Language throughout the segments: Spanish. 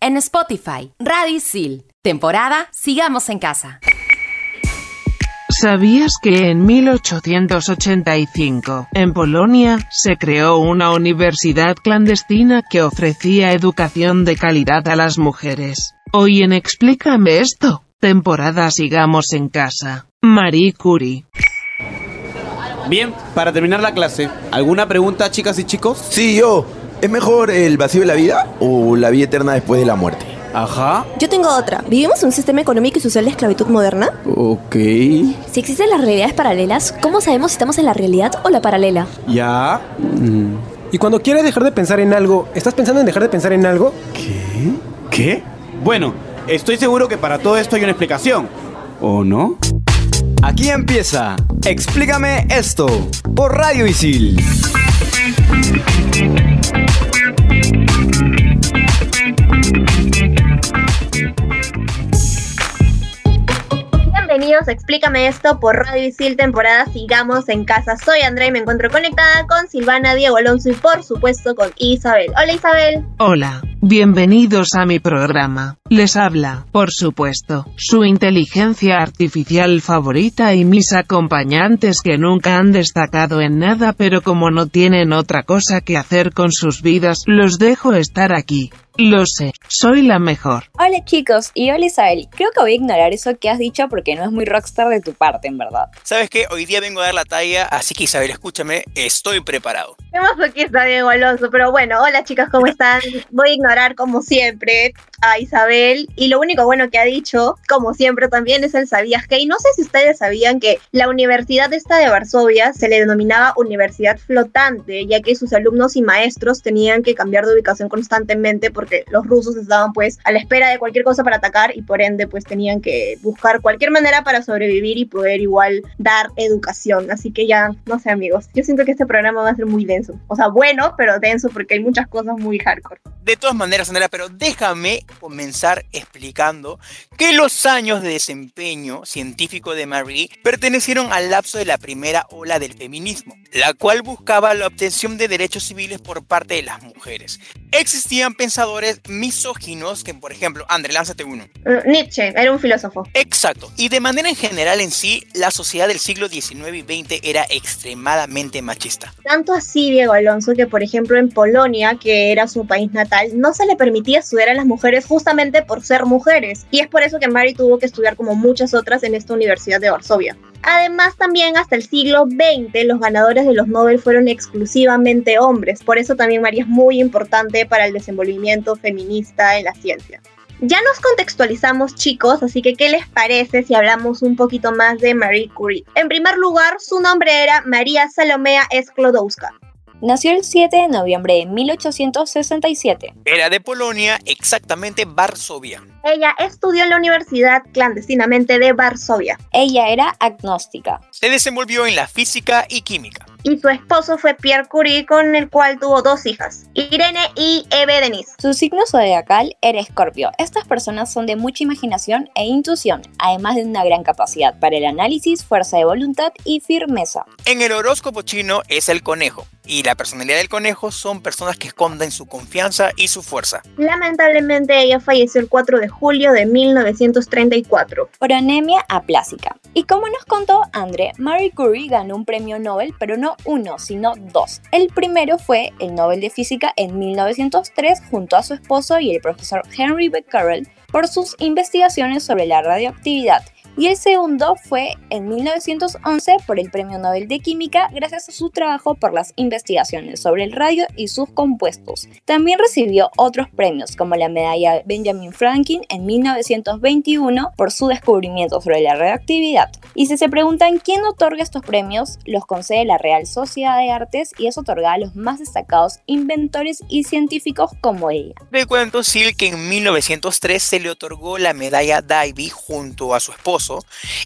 en Spotify, Radio Isil. Temporada Sigamos en Casa. ¿Sabías que en 1885, en Polonia, se creó una universidad clandestina que ofrecía educación de calidad a las mujeres? Hoy en Explícame esto, temporada Sigamos en Casa. Marie Curie. Bien, para terminar la clase, ¿alguna pregunta, chicas y chicos? Sí, yo. ¿Es mejor el vacío de la vida o la vida eterna después de la muerte? Ajá. Yo tengo otra. ¿Vivimos en un sistema económico y social de esclavitud moderna? Ok. Si existen las realidades paralelas, ¿cómo sabemos si estamos en la realidad o la paralela? Ya. Mm. Y cuando quieres dejar de pensar en algo, ¿estás pensando en dejar de pensar en algo? ¿Qué? ¿Qué? Bueno, estoy seguro que para todo esto hay una explicación. ¿O no? Aquí empieza. Explícame esto por Radio Isil. Explícame esto por Radio Isil temporada Sigamos en casa. Soy Andrea y me encuentro conectada con Silvana, Diego Alonso y por supuesto con Isabel. Hola Isabel. Hola, bienvenidos a mi programa. Les habla, por supuesto, su inteligencia artificial favorita y mis acompañantes que nunca han destacado en nada pero como no tienen otra cosa que hacer con sus vidas, los dejo estar aquí. Lo sé, soy la mejor. Hola chicos, y hola Isabel. Creo que voy a ignorar eso que has dicho porque no es muy rockstar de tu parte, en verdad. ¿Sabes qué? Hoy día vengo a dar la talla, así que Isabel, escúchame, estoy preparado. ¿Qué más aquí está Diego Alonso? Pero bueno, hola chicas, ¿cómo están? Voy a ignorar como siempre a Isabel y lo único bueno que ha dicho, como siempre también, es el sabías que. Y no sé si ustedes sabían que la universidad esta de Varsovia se le denominaba universidad flotante, ya que sus alumnos y maestros tenían que cambiar de ubicación constantemente porque los rusos estaban pues a la espera de cualquier cosa para atacar y por ende pues tenían que buscar cualquier manera para sobrevivir y poder igual dar educación. Así que ya, no sé amigos, yo siento que este programa va a ser muy denso. O sea, bueno, pero denso porque hay muchas cosas muy hardcore. De todas maneras, Andrea, pero déjame comenzar explicando que los años de desempeño científico de Marie pertenecieron al lapso de la primera ola del feminismo, la cual buscaba la obtención de derechos civiles por parte de las mujeres. Existían pensadores misóginos que, por ejemplo, André, lánzate uno. Uh, Nietzsche, era un filósofo. Exacto, y de manera en general en sí, la sociedad del siglo XIX y XX era extremadamente machista. Tanto así, Diego Alonso, que por ejemplo en Polonia, que era su país natal, no se le permitía estudiar a las mujeres justamente por ser mujeres. Y es por eso que Mary tuvo que estudiar como muchas otras en esta Universidad de Varsovia. Además, también hasta el siglo XX los ganadores de los Nobel fueron exclusivamente hombres. Por eso también María es muy importante para el desenvolvimiento feminista en la ciencia. Ya nos contextualizamos chicos, así que ¿qué les parece si hablamos un poquito más de Marie Curie? En primer lugar, su nombre era María Salomea Sklodowska. Nació el 7 de noviembre de 1867. Era de Polonia, exactamente Varsovia. Ella estudió en la Universidad clandestinamente de Varsovia. Ella era agnóstica. Se desenvolvió en la física y química. Y su esposo fue Pierre Curie, con el cual tuvo dos hijas, Irene y Eve Denise. Su signo zodiacal era Escorpio. Estas personas son de mucha imaginación e intuición, además de una gran capacidad para el análisis, fuerza de voluntad y firmeza. En el horóscopo chino es el conejo, y la personalidad del conejo son personas que esconden su confianza y su fuerza. Lamentablemente ella falleció el 4 de julio de 1934 por anemia aplásica. Y como nos contó André, Marie Curie ganó un premio Nobel, pero no uno, sino dos. El primero fue el Nobel de Física en 1903 junto a su esposo y el profesor Henry Becquerel por sus investigaciones sobre la radioactividad y el segundo fue en 1911 por el Premio Nobel de Química gracias a su trabajo por las investigaciones sobre el radio y sus compuestos. También recibió otros premios como la medalla Benjamin Franklin en 1921 por su descubrimiento sobre la radioactividad. Y si se preguntan quién otorga estos premios, los concede la Real Sociedad de Artes y es otorgada a los más destacados inventores y científicos como ella. Le cuento, Sil, que en 1903 se le otorgó la medalla Davy junto a su esposo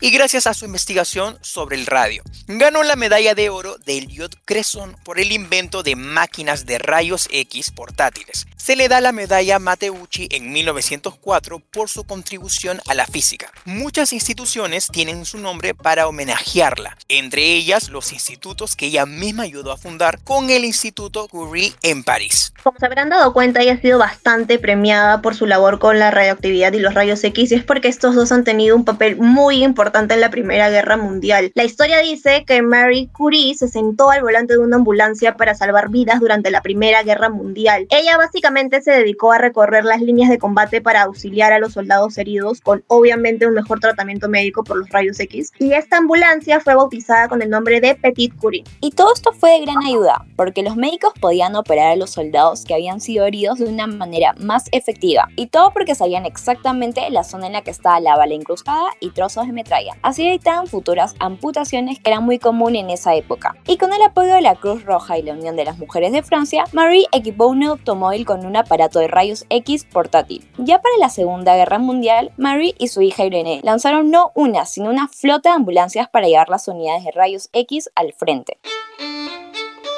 y gracias a su investigación sobre el radio. Ganó la medalla de oro del Elliot Cresson por el invento de máquinas de rayos X portátiles. Se le da la medalla Mateucci en 1904 por su contribución a la física. Muchas instituciones tienen su nombre para homenajearla, entre ellas los institutos que ella misma ayudó a fundar con el Instituto Curie en París. Como se habrán dado cuenta, ella ha sido bastante premiada por su labor con la radioactividad y los rayos X y es porque estos dos han tenido un papel muy importante en la Primera Guerra Mundial. La historia dice que Marie Curie se sentó al volante de una ambulancia para salvar vidas durante la Primera Guerra Mundial. Ella básicamente se dedicó a recorrer las líneas de combate para auxiliar a los soldados heridos con obviamente un mejor tratamiento médico por los rayos X y esta ambulancia fue bautizada con el nombre de Petit Curie. Y todo esto fue de gran ayuda porque los médicos podían operar a los soldados que habían sido heridos de una manera más efectiva y todo porque sabían exactamente la zona en la que estaba la bala incrustada y trozos de metralla. Así evitaban futuras amputaciones que eran muy común en esa época. Y con el apoyo de la Cruz Roja y la Unión de las Mujeres de Francia, Marie equipó un automóvil con un aparato de rayos X portátil. Ya para la Segunda Guerra Mundial, Marie y su hija Irene lanzaron no una, sino una flota de ambulancias para llevar las unidades de rayos X al frente.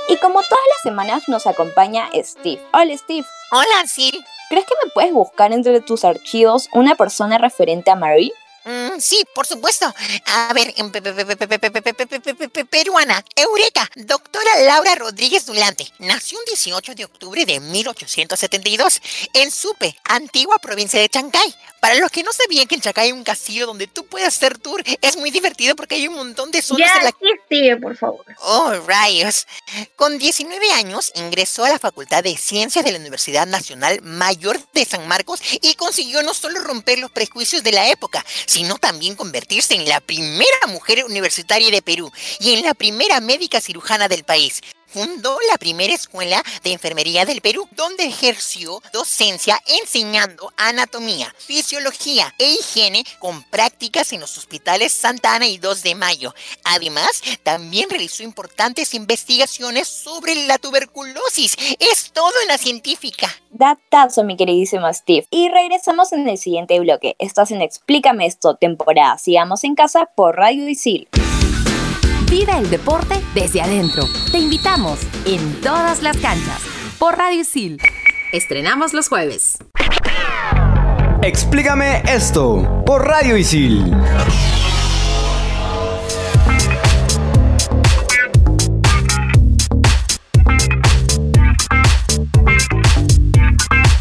Y como todas las semanas nos acompaña Steve. Hola Steve. Hola Sil. ¿Crees que me puedes buscar entre tus archivos una persona referente a Marie? Mm, sí, por supuesto. A ver, peruana, Eureka, doctora Laura Rodríguez Dulante. Nació un 18 de octubre de 1872 en Supe, antigua provincia de Chancay. Para los que no sabían que en Chancay hay un castillo donde tú puedes hacer tour, es muy divertido porque hay un montón de zonas ya, en la sigue, por favor. Oh, rayos. Con 19 años ingresó a la Facultad de Ciencias de la Universidad Nacional Mayor de San Marcos y consiguió no solo romper los prejuicios de la época, sino también convertirse en la primera mujer universitaria de Perú y en la primera médica cirujana del país. Fundó la primera escuela de enfermería del Perú, donde ejerció docencia enseñando anatomía, fisiología e higiene con prácticas en los hospitales Santa Ana y 2 de Mayo. Además, también realizó importantes investigaciones sobre la tuberculosis. Es todo en la científica. Datazo, mi queridísimo Steve. Y regresamos en el siguiente bloque. Estás en Explícame esto, temporada Sigamos en casa por Radio Isil. Vive el deporte desde adentro. Te invitamos en todas las canchas por Radio Isil. Estrenamos los jueves. Explícame esto por Radio Isil.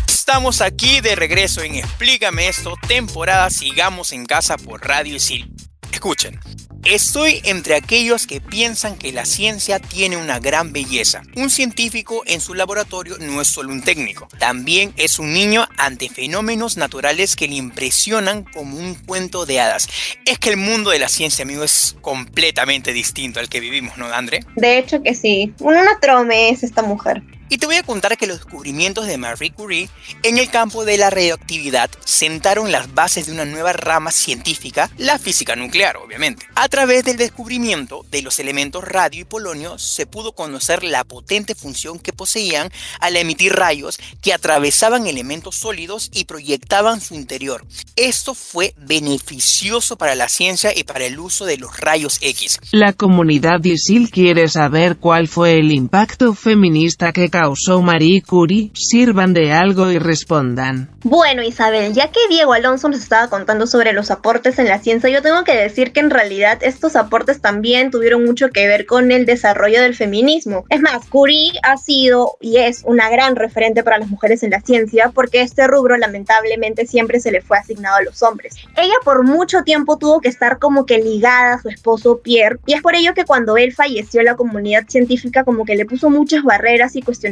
Estamos aquí de regreso en Explícame esto, temporada Sigamos en casa por Radio Isil. Escuchen, Estoy entre aquellos que piensan que la ciencia tiene una gran belleza. Un científico en su laboratorio no es solo un técnico, también es un niño ante fenómenos naturales que le impresionan como un cuento de hadas. Es que el mundo de la ciencia, amigo, es completamente distinto al que vivimos, ¿no, André? De hecho que sí. Una trome es esta mujer. Y te voy a contar que los descubrimientos de Marie Curie en el campo de la radioactividad sentaron las bases de una nueva rama científica, la física nuclear, obviamente. A través del descubrimiento de los elementos radio y polonio se pudo conocer la potente función que poseían al emitir rayos que atravesaban elementos sólidos y proyectaban su interior. Esto fue beneficioso para la ciencia y para el uso de los rayos X. La comunidad ISIL quiere saber cuál fue el impacto feminista que causó Marie Curie, sirvan de algo y respondan. Bueno, Isabel, ya que Diego Alonso nos estaba contando sobre los aportes en la ciencia, yo tengo que decir que en realidad estos aportes también tuvieron mucho que ver con el desarrollo del feminismo. Es más, Curie ha sido y es una gran referente para las mujeres en la ciencia porque este rubro lamentablemente siempre se le fue asignado a los hombres. Ella por mucho tiempo tuvo que estar como que ligada a su esposo Pierre y es por ello que cuando él falleció la comunidad científica como que le puso muchas barreras y cuestiones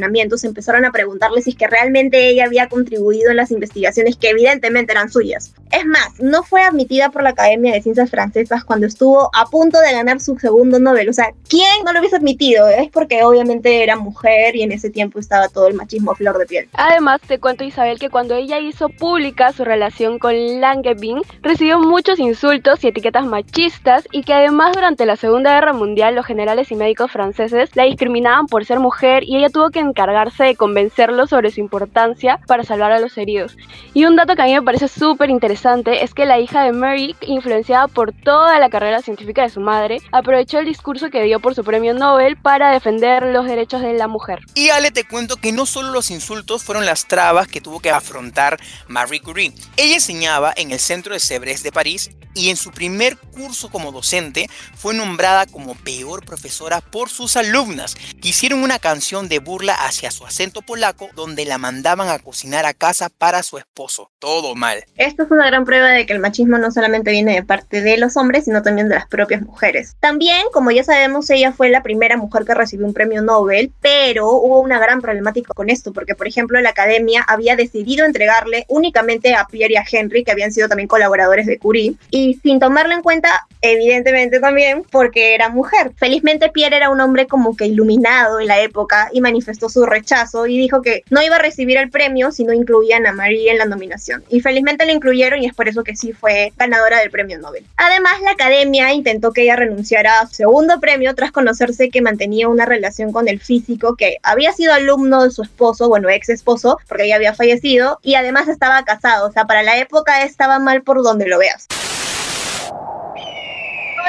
empezaron a preguntarle si es que realmente ella había contribuido en las investigaciones que evidentemente eran suyas. Es más, no fue admitida por la Academia de Ciencias Francesas cuando estuvo a punto de ganar su segundo Nobel. O sea, ¿quién no lo hubiese admitido? Es porque obviamente era mujer y en ese tiempo estaba todo el machismo a flor de piel. Además, te cuento Isabel que cuando ella hizo pública su relación con Langevin, recibió muchos insultos y etiquetas machistas y que además durante la Segunda Guerra Mundial los generales y médicos franceses la discriminaban por ser mujer y ella tuvo que encargarse de convencerlos sobre su importancia para salvar a los heridos. Y un dato que a mí me parece súper interesante es que la hija de Mary, influenciada por toda la carrera científica de su madre, aprovechó el discurso que dio por su premio Nobel para defender los derechos de la mujer. Y Ale te cuento que no solo los insultos fueron las trabas que tuvo que afrontar Marie Curie. Ella enseñaba en el centro de Sevres de París y en su primer curso como docente fue nombrada como peor profesora por sus alumnas. Hicieron una canción de burla hacia su acento polaco donde la mandaban a cocinar a casa para su esposo. Todo mal. Esto es una gran prueba de que el machismo no solamente viene de parte de los hombres, sino también de las propias mujeres. También, como ya sabemos, ella fue la primera mujer que recibió un premio Nobel, pero hubo una gran problemática con esto, porque por ejemplo la academia había decidido entregarle únicamente a Pierre y a Henry, que habían sido también colaboradores de Curie, y sin tomarlo en cuenta, evidentemente también porque era mujer. Felizmente Pierre era un hombre como que iluminado en la época y manifestó su rechazo y dijo que no iba a recibir el premio si no incluían a Marie en la nominación. Y felizmente la incluyeron y es por eso que sí fue ganadora del premio Nobel. Además, la academia intentó que ella renunciara a su segundo premio tras conocerse que mantenía una relación con el físico que había sido alumno de su esposo, bueno, ex esposo, porque ella había fallecido y además estaba casado. O sea, para la época estaba mal por donde lo veas.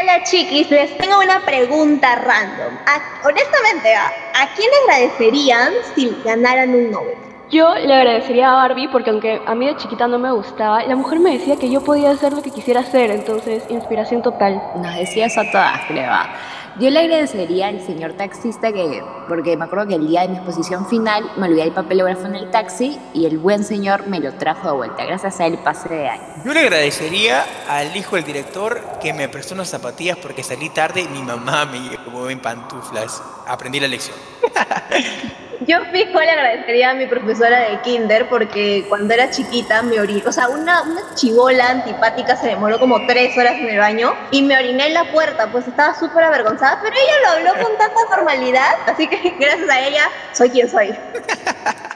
Hola chiquis, les tengo una pregunta random. honestamente, ¿a, ¿a quién agradecerían si ganaran un Nobel? Yo le agradecería a Barbie porque aunque a mí de chiquita no me gustaba, la mujer me decía que yo podía hacer lo que quisiera hacer, entonces inspiración total. Nos decía eso a todas, creo. Yo le agradecería al señor taxista que, porque me acuerdo que el día de mi exposición final me olvidé el papelógrafo en el taxi y el buen señor me lo trajo de vuelta. Gracias a él pasé de año. Yo le agradecería al hijo del director que me prestó unas zapatillas porque salí tarde y mi mamá me llevó en pantuflas. Aprendí la lección. Yo fijo le agradecería a mi profesora de kinder porque cuando era chiquita me oriné, o sea, una, una chivola antipática se demoró como tres horas en el baño y me oriné en la puerta, pues estaba súper avergonzada, pero ella lo habló con tanta normalidad, así que gracias a ella soy quien soy.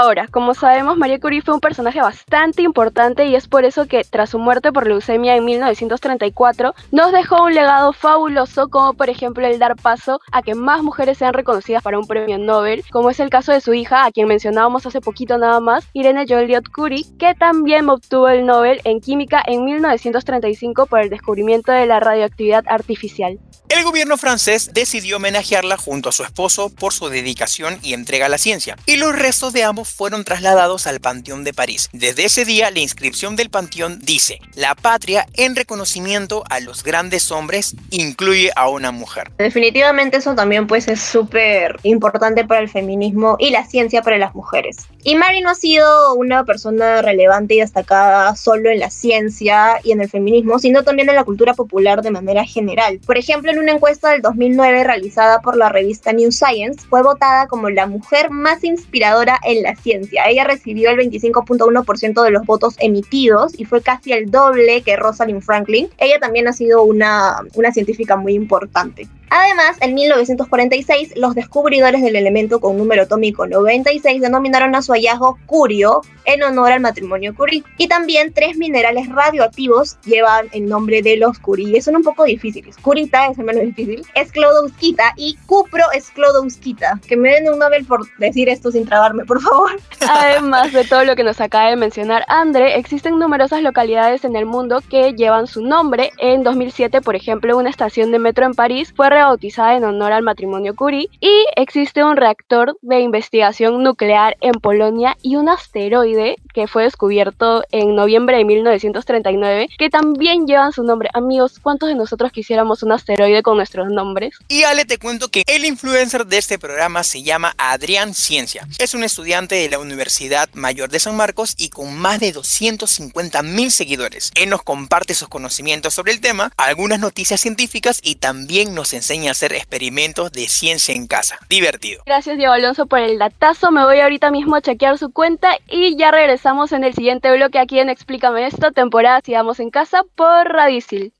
Ahora, como sabemos, María Curie fue un personaje bastante importante y es por eso que tras su muerte por leucemia en 1934 nos dejó un legado fabuloso como por ejemplo el dar paso a que más mujeres sean reconocidas para un premio Nobel, como es el caso de su hija, a quien mencionábamos hace poquito nada más, Irene Joliot Curie, que también obtuvo el Nobel en química en 1935 por el descubrimiento de la radioactividad artificial. El gobierno francés decidió homenajearla junto a su esposo por su dedicación y entrega a la ciencia, y los restos de ambos fueron trasladados al Panteón de París. Desde ese día, la inscripción del panteón dice, la patria en reconocimiento a los grandes hombres incluye a una mujer. Definitivamente eso también pues es súper importante para el feminismo y la ciencia para las mujeres. Y Mary no ha sido una persona relevante y destacada solo en la ciencia y en el feminismo, sino también en la cultura popular de manera general. Por ejemplo, en una encuesta del 2009 realizada por la revista New Science, fue votada como la mujer más inspiradora en la ciencia. Ella recibió el 25.1% de los votos emitidos y fue casi el doble que Rosalind Franklin. Ella también ha sido una, una científica muy importante. Además, en 1946, los descubridores del elemento con número atómico 96 denominaron a su hallazgo Curio en honor al matrimonio Curie. Y también tres minerales radioactivos llevan el nombre de los Curie. Son un poco difíciles. Curita es el menos difícil. Esclodouskita y Cupro Esclodouskita. Que me den un Nobel por decir esto sin trabarme, por favor. Además de todo lo que nos acaba de mencionar Andre, existen numerosas localidades en el mundo que llevan su nombre. En 2007, por ejemplo, una estación de metro en París fue bautizada en honor al matrimonio Curie y existe un reactor de investigación nuclear en Polonia y un asteroide que fue descubierto en noviembre de 1939 que también llevan su nombre. Amigos, ¿cuántos de nosotros quisiéramos un asteroide con nuestros nombres? Y Ale, te cuento que el influencer de este programa se llama Adrián Ciencia. Es un estudiante de la Universidad Mayor de San Marcos y con más de 250 mil seguidores. Él nos comparte sus conocimientos sobre el tema, algunas noticias científicas y también nos enseña a hacer experimentos de ciencia en casa. Divertido. Gracias Diego Alonso por el datazo. Me voy ahorita mismo a chequear su cuenta y ya regresamos en el siguiente bloque aquí en Explícame esto, temporada Sigamos en casa por Radicil.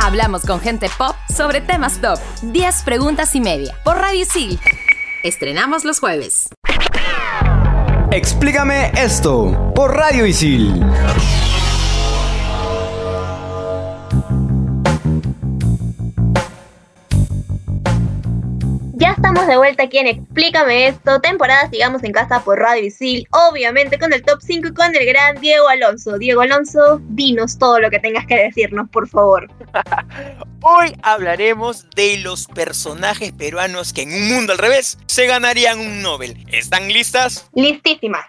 Hablamos con gente pop sobre temas top. 10 preguntas y media por Radio Sil. Estrenamos los jueves. Explícame esto por Radio Isil. Estamos de vuelta aquí en Explícame esto, temporada Sigamos en Casa por Radio Isil, obviamente con el top 5 y con el gran Diego Alonso. Diego Alonso, dinos todo lo que tengas que decirnos, por favor. Hoy hablaremos de los personajes peruanos que en un mundo al revés se ganarían un Nobel. ¿Están listas? Listísimas.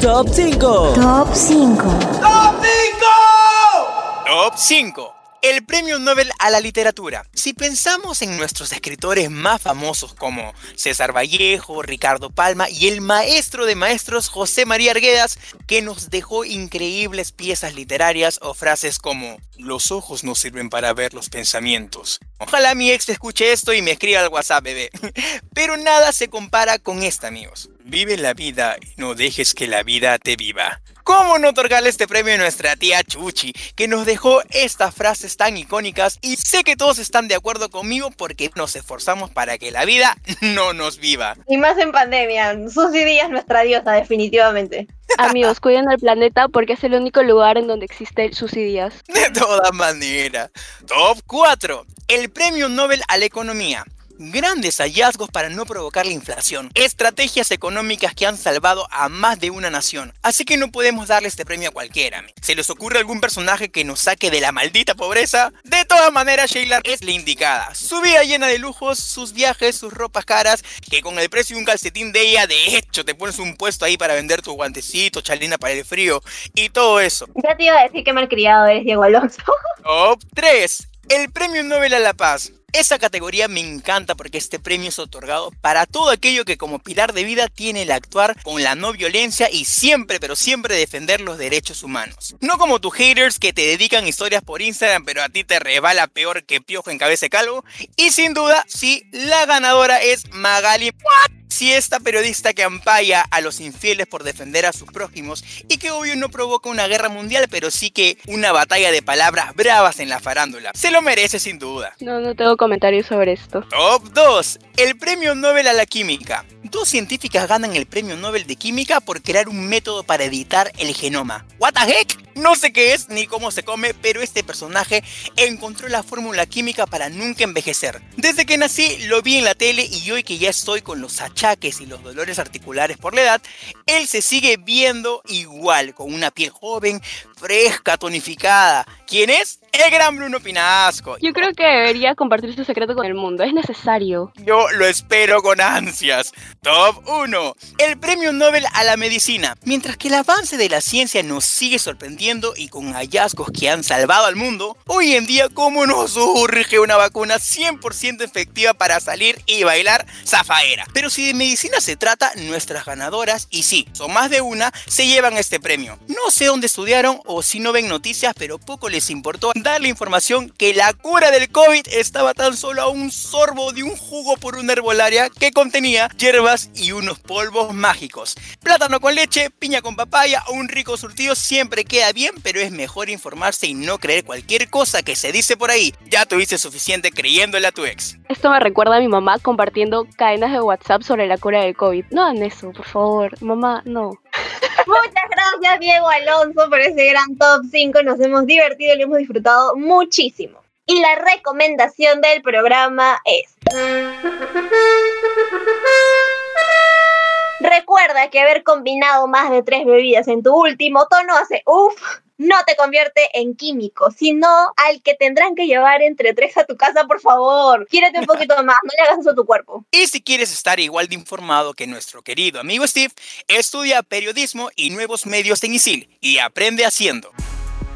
Top 5. Top 5. Top 5. Top 5 el Premio Nobel a la Literatura. Si pensamos en nuestros escritores más famosos como César Vallejo, Ricardo Palma y el maestro de maestros José María Arguedas, que nos dejó increíbles piezas literarias o frases como los ojos no sirven para ver los pensamientos. Ojalá mi ex escuche esto y me escriba al WhatsApp, bebé. Pero nada se compara con esta, amigos. Vive la vida y no dejes que la vida te viva. ¿Cómo no otorgarle este premio a nuestra tía Chuchi, que nos dejó estas frases tan icónicas? Y sé que todos están de acuerdo conmigo porque nos esforzamos para que la vida no nos viva. Y más en pandemia, Susy Díaz nuestra diosa, definitivamente. Amigos, cuiden el planeta porque es el único lugar en donde existe Susy Díaz. De todas maneras. Top 4. El Premio Nobel a la Economía grandes hallazgos para no provocar la inflación, estrategias económicas que han salvado a más de una nación. Así que no podemos darle este premio a cualquiera. ¿Se les ocurre algún personaje que nos saque de la maldita pobreza? De todas maneras, Sheila es la indicada. Su vida llena de lujos, sus viajes, sus ropas caras, que con el precio de un calcetín de ella, de hecho, te pones un puesto ahí para vender tu guantecito, chalina para el frío y todo eso. Ya te iba a decir que malcriado eres, Diego Alonso. Top 3. El Premio Nobel a la Paz. Esa categoría me encanta porque este premio es otorgado para todo aquello que como pilar de vida tiene el actuar con la no violencia y siempre, pero siempre defender los derechos humanos. No como tus haters que te dedican historias por Instagram, pero a ti te rebala peor que piojo en cabeza de calvo. Y sin duda, sí, la ganadora es Magali. Si esta periodista que ampalla a los infieles por defender a sus prójimos y que obvio no provoca una guerra mundial, pero sí que una batalla de palabras bravas en la farándula. Se lo merece sin duda. No, no tengo comentarios sobre esto. Top 2. El Premio Nobel a la Química. Dos científicas ganan el Premio Nobel de Química por crear un método para editar el genoma. ¿What the heck? No sé qué es ni cómo se come, pero este personaje encontró la fórmula química para nunca envejecer. Desde que nací lo vi en la tele y hoy que ya estoy con los achaques y los dolores articulares por la edad, él se sigue viendo igual, con una piel joven, fresca, tonificada. ¿Quién es? El gran Bruno Pinasco. Yo creo que debería compartir su secreto con el mundo, es necesario. Yo lo espero con ansias. Top 1. El Premio Nobel a la Medicina. Mientras que el avance de la ciencia nos sigue sorprendiendo y con hallazgos que han salvado al mundo, hoy en día cómo nos surge una vacuna 100% efectiva para salir y bailar zafaera. Pero si de medicina se trata, nuestras ganadoras, y sí, son más de una, se llevan este premio. No sé dónde estudiaron o si no ven noticias, pero poco les importó darle información que la cura del COVID estaba tan solo a un sorbo de un jugo por una herbolaria que contenía hierbas y unos polvos mágicos. Plátano con leche, piña con papaya o un rico surtido siempre queda bien, pero es mejor informarse y no creer cualquier cosa que se dice por ahí. Ya tuviste suficiente creyéndole a tu ex. Esto me recuerda a mi mamá compartiendo cadenas de WhatsApp sobre la cura del COVID. No hagan eso, por favor. Mamá, no. Muchas gracias Diego Alonso por ese gran top 5. Nos hemos divertido y lo hemos disfrutado muchísimo. Y la recomendación del programa es... Recuerda que haber combinado más de tres bebidas en tu último tono hace uff no te convierte en químico, sino al que tendrán que llevar entre tres a tu casa, por favor. Quírate un poquito más, no le hagas eso a tu cuerpo. Y si quieres estar igual de informado que nuestro querido amigo Steve, estudia periodismo y nuevos medios en ISIL y aprende haciendo.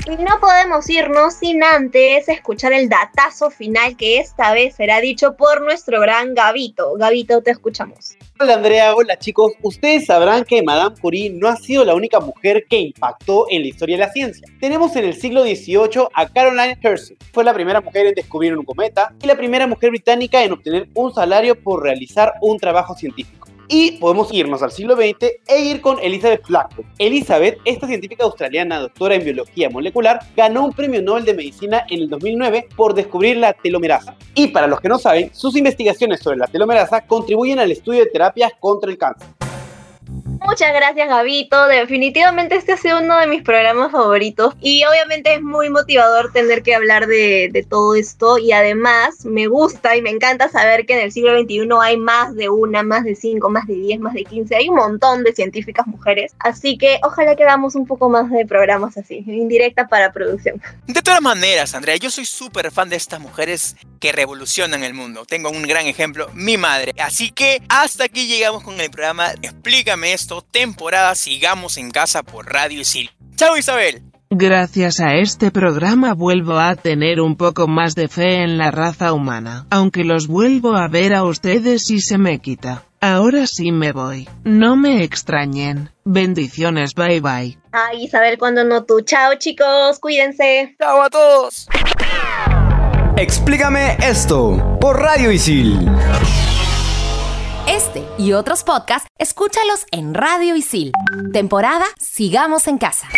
Y no podemos irnos sin antes escuchar el datazo final que esta vez será dicho por nuestro gran Gabito. Gabito, te escuchamos. Hola Andrea, hola chicos. Ustedes sabrán que Madame Curie no ha sido la única mujer que impactó en la historia de la ciencia. Tenemos en el siglo XVIII a Caroline Herschel. Fue la primera mujer en descubrir un cometa y la primera mujer británica en obtener un salario por realizar un trabajo científico. Y podemos irnos al siglo XX e ir con Elizabeth Blackburn. Elizabeth, esta científica australiana doctora en biología molecular, ganó un premio Nobel de Medicina en el 2009 por descubrir la telomerasa. Y para los que no saben, sus investigaciones sobre la telomerasa contribuyen al estudio de terapias contra el cáncer. Muchas gracias, Gabito. Definitivamente este ha sido uno de mis programas favoritos y obviamente es muy motivador tener que hablar de, todo esto y además me gusta y me encanta saber que en el siglo XXI hay más de una, más de cinco, más de diez, más de quince. Hay un montón de científicas mujeres, así que ojalá que hagamos un poco más de programas así, indirecta para producción. De todas maneras, Andrea, yo soy súper fan de estas mujeres que revolucionan el mundo. Tengo un gran ejemplo, mi madre. Así que hasta aquí llegamos con el programa Explícame esto temporada Sigamos en Casa por Radio Isil. Chao Isabel. Gracias a este programa vuelvo a tener un poco más de fe en la raza humana, aunque los vuelvo a ver a ustedes y se me quita. Ahora sí me voy. No me extrañen. Bendiciones, bye bye. Ay, Isabel, cuando no tú. Chao chicos, cuídense. Chao a todos. Explícame esto por Radio Isil. Este y otros podcasts, escúchalos en Radio Isil. Temporada Sigamos en Casa.